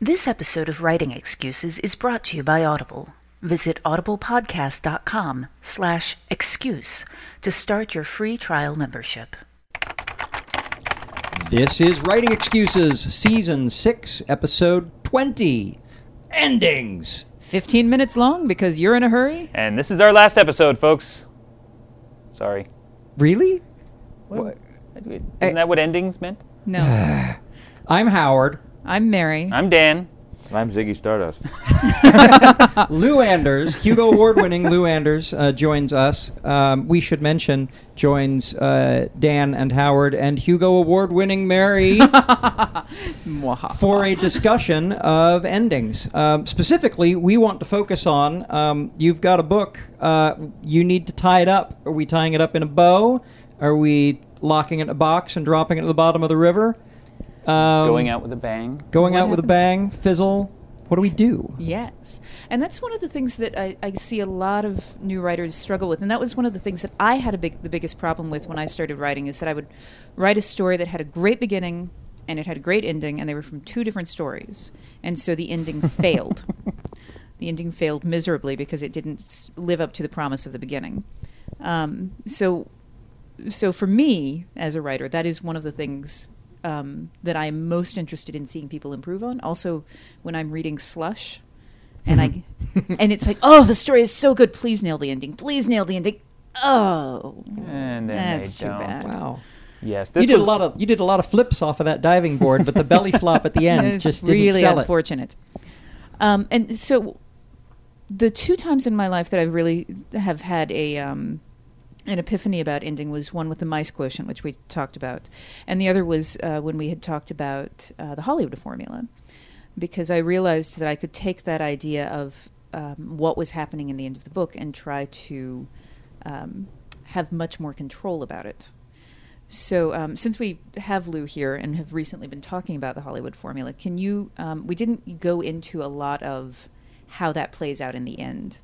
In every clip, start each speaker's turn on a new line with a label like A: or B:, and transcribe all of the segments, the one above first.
A: This episode of Writing Excuses is brought to you by Audible. Visit audiblepodcast.com slash excuse to start your free trial membership.
B: This is Writing Excuses, Season 6, Episode 20 Endings.
C: 15 minutes long because you're in a hurry?
D: And this is our last episode, folks. Sorry.
B: Really?
D: What? Isn't that what endings meant?
C: No.
B: I'm Howard.
C: I'm Mary.
D: I'm Dan.
E: I'm Ziggy Stardust.
B: Lou Anders, Hugo Award winning Lou Anders, uh, joins us. Um, we should mention, joins uh, Dan and Howard and Hugo Award winning Mary for a discussion of endings. Um, specifically, we want to focus on um, you've got a book, uh, you need to tie it up. Are we tying it up in a bow? Are we locking it in a box and dropping it at the bottom of the river? Um,
D: Going out with a bang.
B: Going
C: What
B: out with a bang, fizzle. What do we do?
C: Yes. And that's one of the things that I, I see a lot of new writers struggle with. And that was one of the things that I had a big, the biggest problem with when I started writing is that I would write a story that had a great beginning and it had a great ending, and they were from two different stories. And so the ending failed. The ending failed miserably because it didn't live up to the promise of the beginning. Um, so, so for me as a writer, that is one of the things um, that I'm most interested in seeing people improve on. Also, when I'm reading Slush, and I, and it's like, oh, the story is so good. Please nail the ending. Please nail the ending. Oh,
D: And then
C: That's
D: they
C: too
D: don't.
C: bad.
B: Wow.
D: Yes, this
B: you did
D: was
B: a lot of you did a lot of flips off of that diving board, but the belly flop at the end
C: it's
B: just didn't
C: really
B: sell it.
C: unfortunate. Um, and so, the two times in my life that I've really have had a um, an epiphany about ending was one with the mice quotient, which we talked about, and the other was uh, when we had talked about uh, the Hollywood formula, because I realized that I could take that idea of um, what was happening in the end of the book and try to um, have much more control about it. So, um, since we have Lou here and have recently been talking about the Hollywood formula, can you? Um, we didn't go into a lot of how that plays out in the end.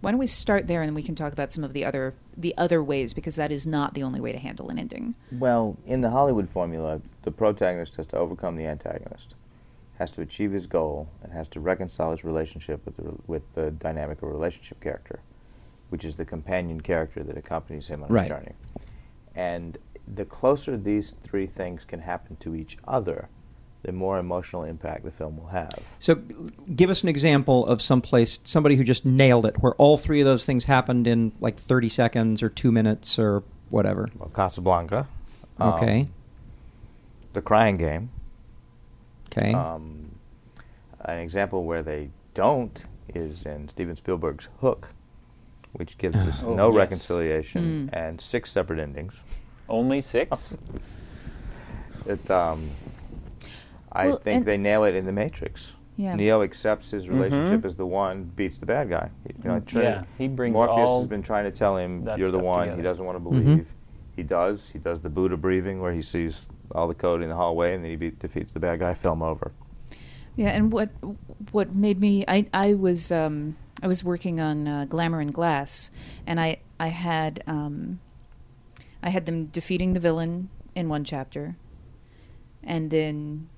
C: Why don't we start there, and we can talk about some of the other the other ways because that is not the only way to handle an ending.
E: well, in the Hollywood formula, the protagonist has to overcome the antagonist, has to achieve his goal, and has to reconcile his relationship with the, with the dynamic or relationship character, which is the companion character that accompanies him on
B: Right.
E: his journey. And the closer these three things can happen to each other, the more emotional impact the film will have.
B: So, give us an example of someplace somebody who just nailed it, where all three of those things happened in like thirty seconds or two minutes or whatever.
E: Well, Casablanca. um,
B: Okay.
E: The Crying Game.
B: Okay.
E: Um, an example where they don't is in Steven Spielberg's Hook, which gives us
D: Oh,
E: no
D: yes.
E: reconciliation and six separate endings.
D: only six.
E: It, um, I
C: Well,
E: think they nail it in The Matrix.
C: Yeah.
E: Neo accepts his relationship
D: Mhm.
E: as the one, beats the bad guy. You know, Trin-
D: Yeah, he brings
E: Morpheus
D: all
E: has been trying to tell him, "You're the one."
D: together.
E: He doesn't want to
B: Mhm.
E: believe. He does. He does the Buddha breathing, where he sees all the code in the hallway, and then he beat, defeats the bad guy. Film over.
C: Yeah, and what what made me I I was um, I was working on uh, Glamour and Glass, and I I had um, I had them defeating the villain in one chapter, and then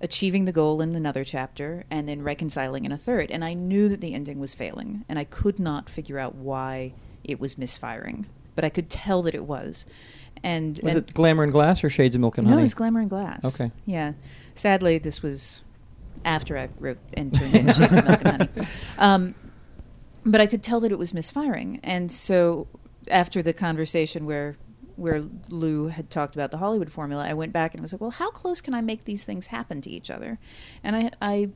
C: achieving the goal in another chapter, and then reconciling in a third. And I knew that the ending was failing, and I could not figure out why it was misfiring, but I could tell that it was. And
B: was
C: and
B: it Glamour and Glass or Shades of Milk and
C: no,
B: Honey?
C: No, it's Glamour and Glass.
B: Okay.
C: Yeah. Sadly, this was after I wrote and turned in Shades of Milk and Honey. Um, but I could tell that it was misfiring, and so after the conversation where where Lou had talked about the Hollywood formula, I went back and was like, well, how close can I make these things happen to each other? And I I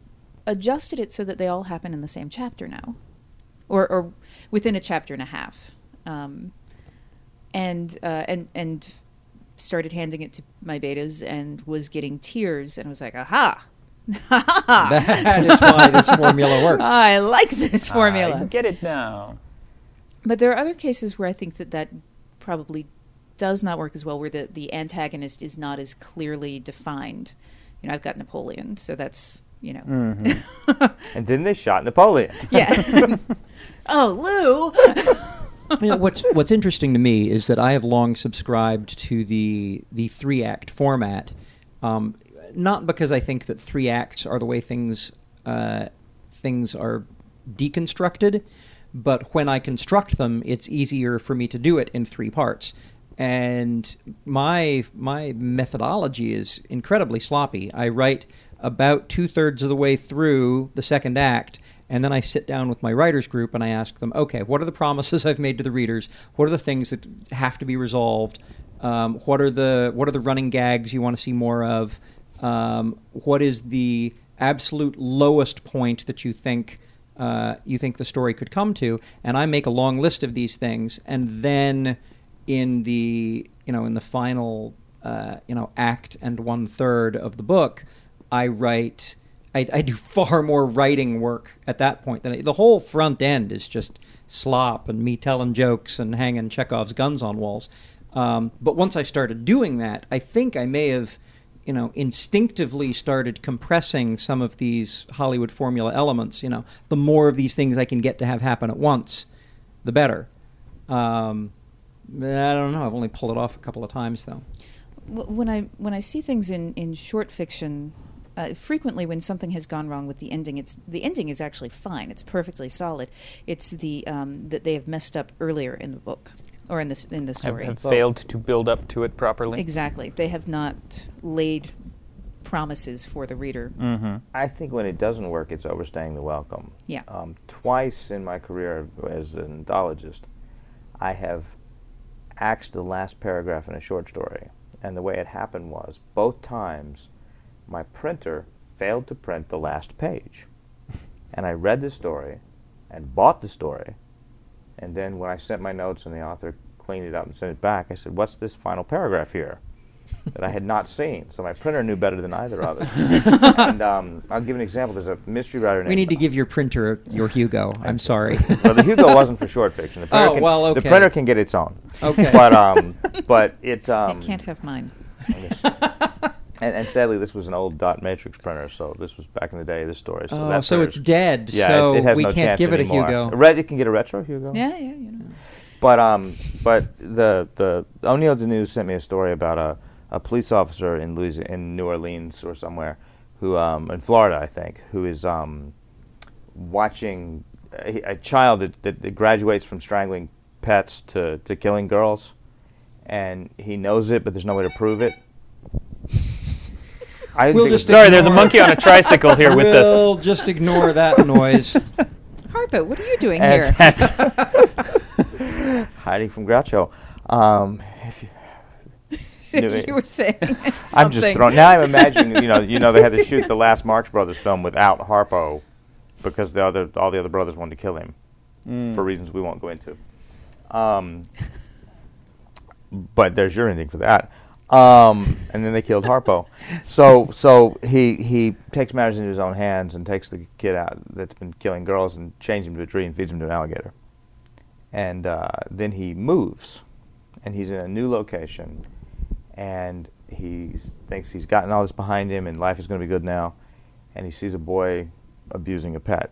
C: adjusted it so that they all happen in the same chapter now, or or within a chapter and a half. Um, and uh, and and started handing it to my betas and was getting tears and was like, aha.
B: that is why this formula works.
C: I like this formula.
D: I
C: formula.
D: get it now.
C: But there are other cases where I think that that probably does not work as well, where the, the antagonist is not as clearly defined. You know, I've got Napoleon, so that's, you know.
D: Mhm.
E: And then they shot Napoleon.
C: yeah. oh, Lou!
B: you know, what's what's interesting to me is that I have long subscribed to the the three act format. Um, not because I think that three acts are the way things uh, things are deconstructed, but when I construct them, it's easier for me to do it in three parts. And my my methodology is incredibly sloppy. I write about two thirds of the way through the second act, and then I sit down with my writers group and I ask them, okay, what are the promises I've made to the readers? What are the things that have to be resolved? Um, what are the what are the running gags you want to see more of? Um, what is the absolute lowest point that you think uh, you think the story could come to? And I make a long list of these things, and then in the you know in the final uh, you know act and one third of the book, I write. I, I do far more writing work at that point than I, the whole front end is just slop and me telling jokes and hanging Chekhov's guns on walls. Um, but once I started doing that, I think I may have, you know, instinctively started compressing some of these Hollywood formula elements. You know, the more of these things I can get to have happen at once, the better. Um, I don't know. I've only pulled it off a couple of times though.
C: When I when I see things in, in short fiction, uh, frequently when something has gone wrong with the ending, it's the ending is actually fine. It's perfectly solid. It's the um, that they have messed up earlier in the book or in the in the
D: Have,
C: story.
D: have failed to build up to it properly.
C: Exactly. They have not laid promises for the reader.
D: Mm-hmm.
E: I think when it doesn't work, it's overstaying the welcome.
C: Yeah.
E: Um, twice in my career as an anthologist, I have axed the last paragraph in a short story. And the way it happened was, both times, my printer failed to print the last page. And I read the story and bought the story. And then when I sent my notes and the author cleaned it up and sent it back, I said, What's this final paragraph here? That I had not seen. So my printer knew better than either of us. and um, I'll give an example. There's a mystery writer named
B: We need to give your printer your Hugo. I'm sorry.
E: well, the Hugo wasn't for short fiction. The printer
B: Oh,
E: can,
B: well,
E: The printer can get its own.
B: Okay.
E: But um, but it um,
C: it can't have mine.
E: and, and sadly, this was an old dot matrix printer, so this was back in the day. This story. So
B: oh, so it's dead.
E: Yeah,
B: so
E: it, it has
B: we
E: no
B: can't
E: chance
B: give it
E: anymore.
B: a Hugo.
E: A red, you can get a retro Hugo.
C: Yeah, yeah, you know.
E: But um, but the the O'Neil De Noux sent me a story about a, a police officer in Louisiana, in New Orleans or somewhere, who um, in Florida, I think, who is um, watching a, a child that, that, that graduates from strangling pets to, to killing girls, and he knows it, but there's no way to prove it. I
B: We'll
E: think
B: just
D: Sorry, there's a monkey on a tricycle here with us.
B: We'll just ignore that noise.
C: Harpo, what are you doing
E: and-
C: here?
E: hiding from Groucho. Um, if you, Anyway.
C: you were saying
E: I'm just throwing. Now I'm imagining. You know, you know, they had to shoot the last Marx Brothers film without Harpo because the other, all the other brothers wanted to kill him for reasons we won't go into. Um, but there's your ending for that. Um, and then they killed Harpo. So, so he he takes matters into his own hands and takes the kid out that's been killing girls and chains him to a tree and feeds him to an alligator. And uh, then he moves, and he's in a new location, and he thinks he's gotten all this behind him and life is going to be good now, and he sees a boy abusing a pet,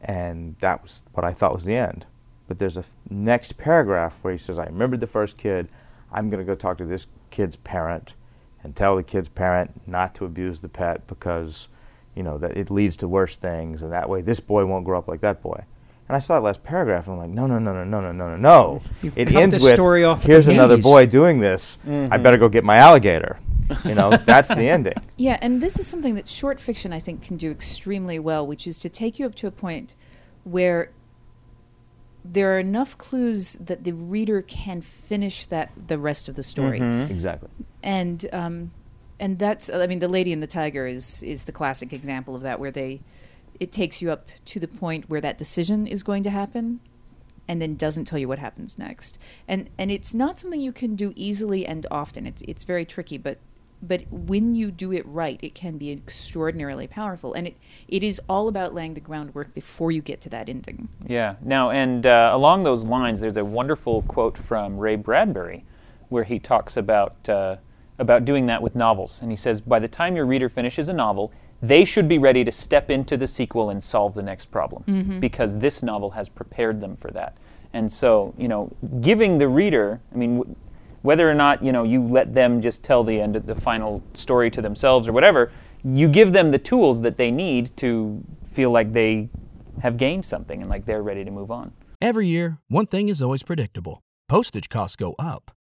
E: and that was what I thought was the end. But there's a f- next paragraph where he says, "I remembered the first kid. I'm going to go talk to this kid's parent and tell the kid's parent not to abuse the pet because, you know, that it leads to worse things, and that way this boy won't grow up like that boy." And I saw that last paragraph, and I'm like, "No, no, no, no, no, no, no, no, no!"
B: You
E: It
B: cut
E: ends
B: the
E: with,
B: story off
E: "Here's another
B: knees."
E: boy doing this. I better go get my alligator." You know, that's the ending.
C: Yeah, and this is something that short fiction I think can do extremely well, which is to take you up to a point where there are enough clues that the reader can finish that the rest of the story.
E: Exactly.
C: And um, and that's I mean the Lady and the Tiger is is the classic example of that where they it takes you up to the point where that decision is going to happen and then doesn't tell you what happens next. And and it's not something you can do easily and often. It's it's very tricky, but but when you do it right, it can be extraordinarily powerful. And it, it is all about laying the groundwork before you get to that ending.
D: Yeah. Now, and uh, along those lines, there's a wonderful quote from Ray Bradbury, where he talks about uh, about doing that with novels, and he says, "By the time your reader finishes a novel, they should be ready to step into the sequel and solve the next problem, mm-hmm. because this novel has prepared them for that." And so, you know, giving the reader, I mean. W- whether or not you know you let them just tell the end of the final story to themselves or whatever. You give them the tools that they need to feel like they have gained something and like they're ready to move on.
F: Every year, one thing is always predictable postage costs go up.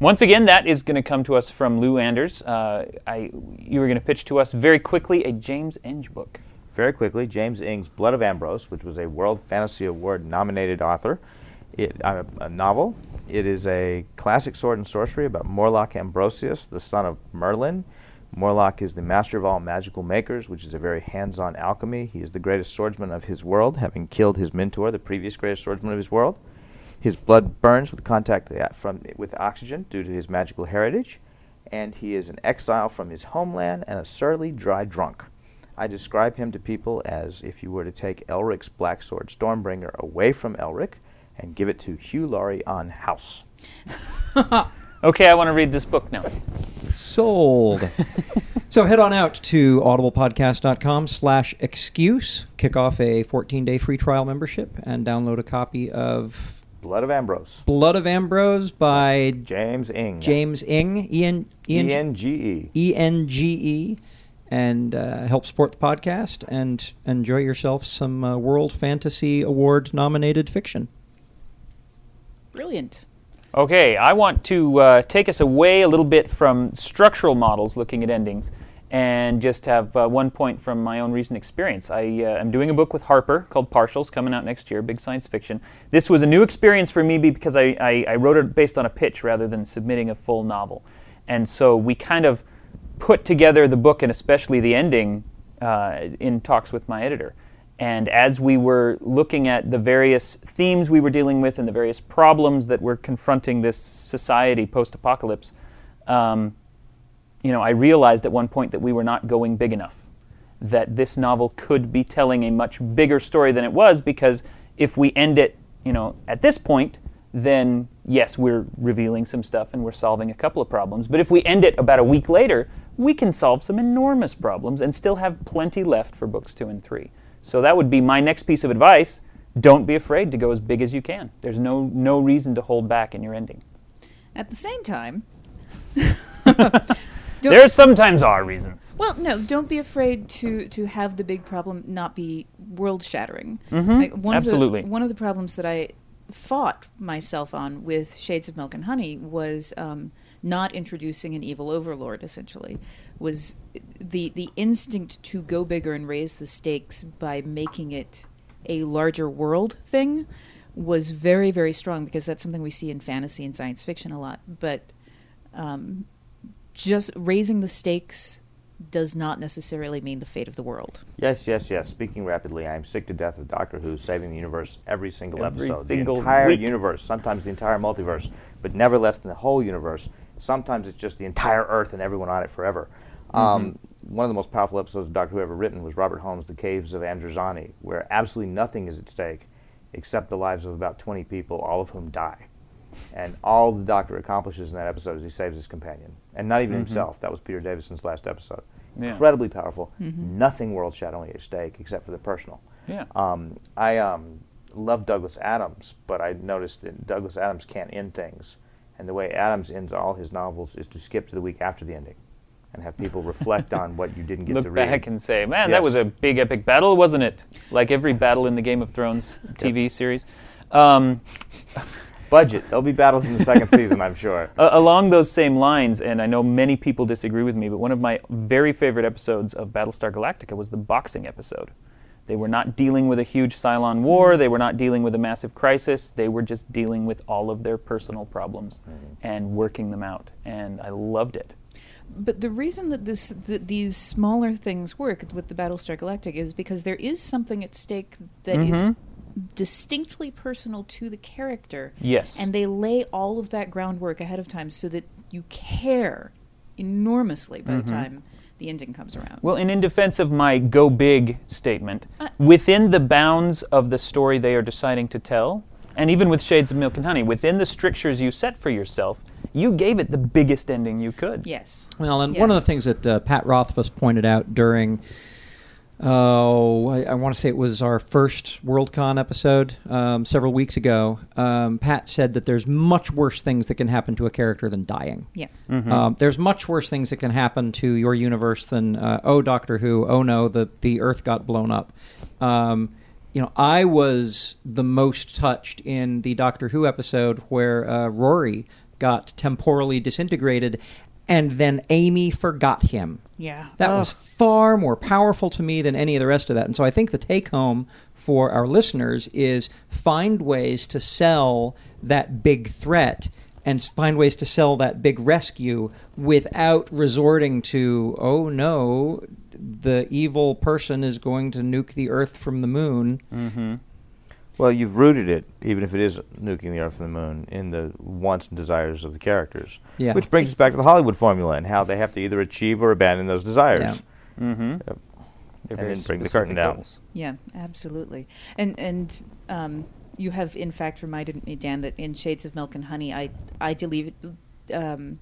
D: Once again, that is going to come to us from Lou Anders. Uh, I, you were going to pitch to us very quickly a James Enge book.
E: Very quickly, James Enge's Blood of Ambrose, which was a World Fantasy Award nominated author, it, uh, a novel. It is a classic sword and sorcery about Morlock Ambrosius, the son of Merlin. Morlock is the master of all magical makers, which is a very hands on alchemy. He is the greatest swordsman of his world, having killed his mentor, the previous greatest swordsman of his world. His blood burns with contact from, with oxygen due to his magical heritage, and he is an exile from his homeland and a surly, dry drunk. I describe him to people as if you were to take Elric's Black Sword Stormbringer away from Elric and give it to Hugh Laurie on House.
D: okay, I want to read this book now.
B: Sold. so head on out to audiblepodcast.com slash excuse, kick off a 14-day free trial membership, and download a copy of
E: Blood of Ambrose.
B: Blood of Ambrose by
E: James Enge.
B: James Enge. E N
E: E N G E.
B: E N G E. And uh, help support the podcast and enjoy yourself some uh, World Fantasy Award nominated fiction.
C: Brilliant.
D: Okay, I want to uh, take us away a little bit from structural models looking at endings and just have uh, one point from my own recent experience. I uh, am doing a book with Harper called Partials, coming out next year, big science fiction. This was a new experience for me because I, I, I wrote it based on a pitch rather than submitting a full novel. And so we kind of put together the book and especially the ending uh, in talks with my editor. And as we were looking at the various themes we were dealing with and the various problems that were confronting this society post apocalypse, um, you know, I realized at one point that we were not going big enough. That this novel could be telling a much bigger story than it was because if we end it, you know, at this point, then yes, we're revealing some stuff and we're solving a couple of problems. But if we end it about a week later, we can solve some enormous problems and still have plenty left for books two and three. So that would be my next piece of advice. Don't be afraid to go as big as you can. There's no no reason to hold back in your ending.
C: At the same time,
D: Don't there sometimes are reasons.
C: Well, no, don't be afraid to to have the big problem not be world shattering.
D: Mm-hmm. Like one Absolutely.
C: Of the, one of the problems that I fought myself on with Shades of Milk and Honey was um, not introducing an evil overlord. Essentially, was the the instinct to go bigger and raise the stakes by making it a larger world thing was very very strong because that's something we see in fantasy and science fiction a lot, but. Um, just raising the stakes does not necessarily mean the fate of the world.
E: Yes, yes, yes. Speaking rapidly, I am sick to death of Doctor Who saving the universe every single
D: every
E: episode.
D: Single
E: the entire
D: week.
E: universe, sometimes the entire multiverse, but never less than the whole universe. Sometimes it's just the entire Earth and everyone on it forever. Mm-hmm. Um, one of the most powerful episodes of Doctor Who ever written was Robert Holmes' The Caves of Androzani, where absolutely nothing is at stake except the lives of about 20 people, all of whom die. And all the Doctor accomplishes in that episode is he saves his companion, and not even mm-hmm. himself. That was Peter Davison's last episode. Yeah. Incredibly powerful. Mm-hmm. Nothing world shadowing at stake except for the personal.
D: Yeah.
E: Um, I um, love Douglas Adams, but I noticed that Douglas Adams can't end things, and the way Adams ends all his novels is to skip to the week after the ending and have people reflect on what you didn't get
D: Look
E: to read.
D: back and say, man, yes. that was a big epic battle, wasn't it? Like every battle in the Game of Thrones TV yep. series. Um,
E: budget. There'll be battles in the second season, I'm sure.
D: Uh, along those same lines, and I know many people disagree with me, but one of my very favorite episodes of Battlestar Galactica was the boxing episode. They were not dealing with a huge Cylon war. They were not dealing with a massive crisis. They were just dealing with all of their personal problems mm-hmm. and working them out. And I loved it.
C: But the reason that this that these smaller things work with the Battlestar Galactica is because there is something at stake that mm-hmm. is distinctly personal to the character.
D: Yes.
C: And they lay all of that groundwork ahead of time so that you care enormously by the time the ending comes around.
D: Mm-hmm. Well, and in defense of my go big statement,
C: Uh,
D: within the bounds of the story they are deciding to tell, and even with Shades of Milk and Honey, within the strictures you set for yourself, you gave it the biggest ending you could.
C: yes.
B: Well, and
C: Yeah.
B: one of the things that uh, Pat Rothfuss pointed out during, oh, I, I want to say it was our first WorldCon episode um, several weeks ago. Um, Pat said that there's much worse things that can happen to a character than dying.
C: Yeah.
B: Um, there's much worse things that can happen to your universe than uh, oh Doctor Who oh no the the Earth got blown up. Um, you know I was the most touched in the Doctor Who episode where uh, Rory got temporally disintegrated, and then Amy forgot him.
C: Yeah.
B: That
C: Oh.
B: was far more powerful to me than any of the rest of that. And so I think the take home for our listeners is find ways to sell that big threat and find ways to sell that big rescue without resorting to, oh no, the evil person is going to nuke the earth from the moon.
D: Mm-hmm.
E: Well, you've rooted it, even if it is nuking the Earth and the Moon, in the wants and desires of the characters.
B: Yeah.
E: Which brings us back to the Hollywood formula and how they have to either achieve or abandon those desires. Yeah.
D: Mm-hmm.
E: Yep.
D: They're
E: And then bring the curtain down.
D: goals.
C: Yeah, absolutely. And and um, you have in fact reminded me, Dan, that in Shades of Milk and Honey, I I deleted, um,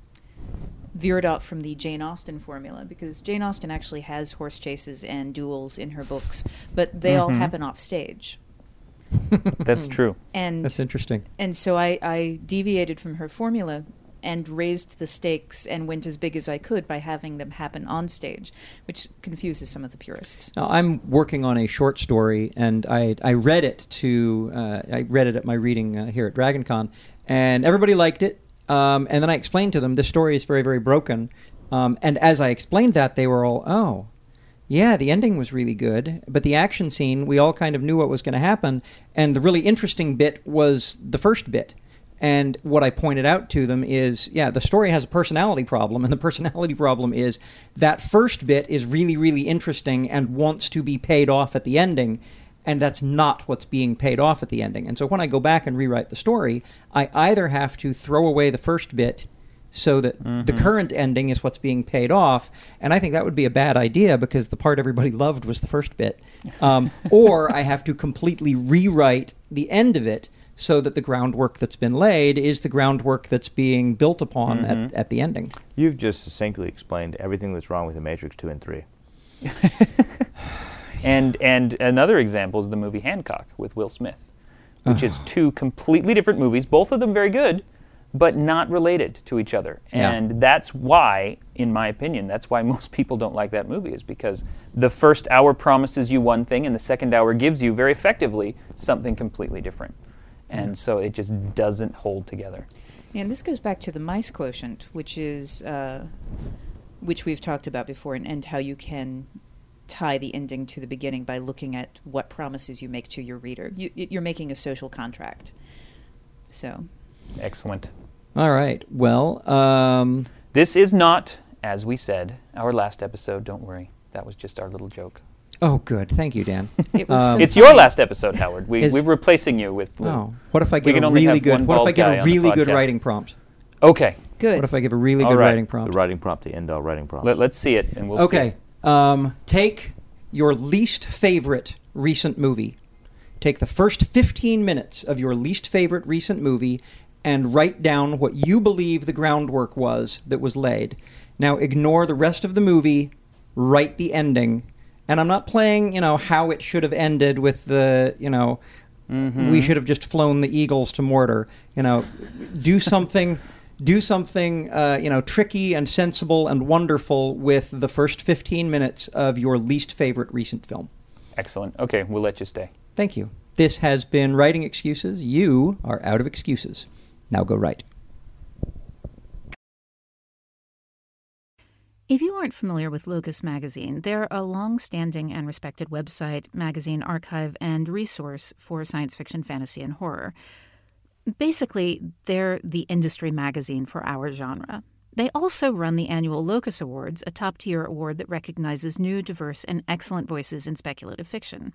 C: veered off from the Jane Austen formula because Jane Austen actually has horse chases and duels in her books, but they all
D: Mhm.
C: happen off stage.
D: That's true.
C: And
B: That's interesting.
C: and so I, I deviated from her formula and raised the stakes and went as big as I could by having them happen on stage, which confuses some of the purists.
B: Now, I'm working on a short story, and I, I read it to uh, I read it at my reading uh, here at DragonCon, and everybody liked it. Um, and then I explained to them this story is very very broken. Um, and as I explained that, they were all, "Oh, yeah, the ending was really good, but the action scene, we all kind of knew what was going to happen, and the really interesting bit was the first bit." And what I pointed out to them is, yeah, the story has a personality problem, and the personality problem is that first bit is really, really interesting and wants to be paid off at the ending, and that's not what's being paid off at the ending. And so when I go back and rewrite the story, I either have to throw away the first bit so that the current ending is what's being paid off, and I think that would be a bad idea because the part everybody loved was the first bit, um, or I have to completely rewrite the end of it so that the groundwork that's been laid is the groundwork that's being built upon at, at the ending.
E: You've just succinctly explained everything that's wrong with The Matrix 2 and 3.
D: And and another example is the movie Hancock with Will Smith, which is two completely different movies, both of them very good, but not related to each other.
B: Yeah.
D: And that's why, in my opinion, that's why most people don't like that movie is because the first hour promises you one thing and the second hour gives you very effectively something completely different. And so it just doesn't hold together.
C: And this goes back to the mice quotient, which is uh, which we've talked about before, and, and how you can tie the ending to the beginning by looking at what promises you make to your reader. You, you're making a social contract. So,
D: Excellent.
B: All right. Well, um,
D: This is not, as we said, our last episode. Don't worry. That was just our little joke.
B: oh, good. Thank you, Dan.
C: it was.
B: Um,
C: so
D: It's your last episode, Howard. We,
B: Is-
D: we're replacing you with. with
B: Oh, what if I get a really good? What if I get a really good writing prompt?
D: Okay.
C: Good.
B: What if I give a really
D: All
B: good
D: right.
B: writing prompt?
E: The writing prompt, the end all writing prompt.
D: Let, let's see it, and we'll
B: okay.
D: see.
B: Um, take your least favorite recent movie. Take the first 15 minutes of your least favorite recent movie and write down what you believe the groundwork was that was laid. Now ignore the rest of the movie, write the ending. And I'm not playing, you know, how it should have ended with the, you know, we should have just flown the eagles to Mordor. You know, do something do something uh, you know tricky and sensible and wonderful with the first 15 minutes of your least favorite recent film.
D: Excellent. Okay, we'll let you stay.
B: Thank you. This has been Writing Excuses. You are out of excuses. Now go write.
G: If you aren't familiar with Locus Magazine, they're a long standing and respected website, magazine archive, and resource for science fiction, fantasy, and horror. Basically, they're the industry magazine for our genre. They also run the annual Locus Awards, a top tier award that recognizes new, diverse, and excellent voices in speculative fiction.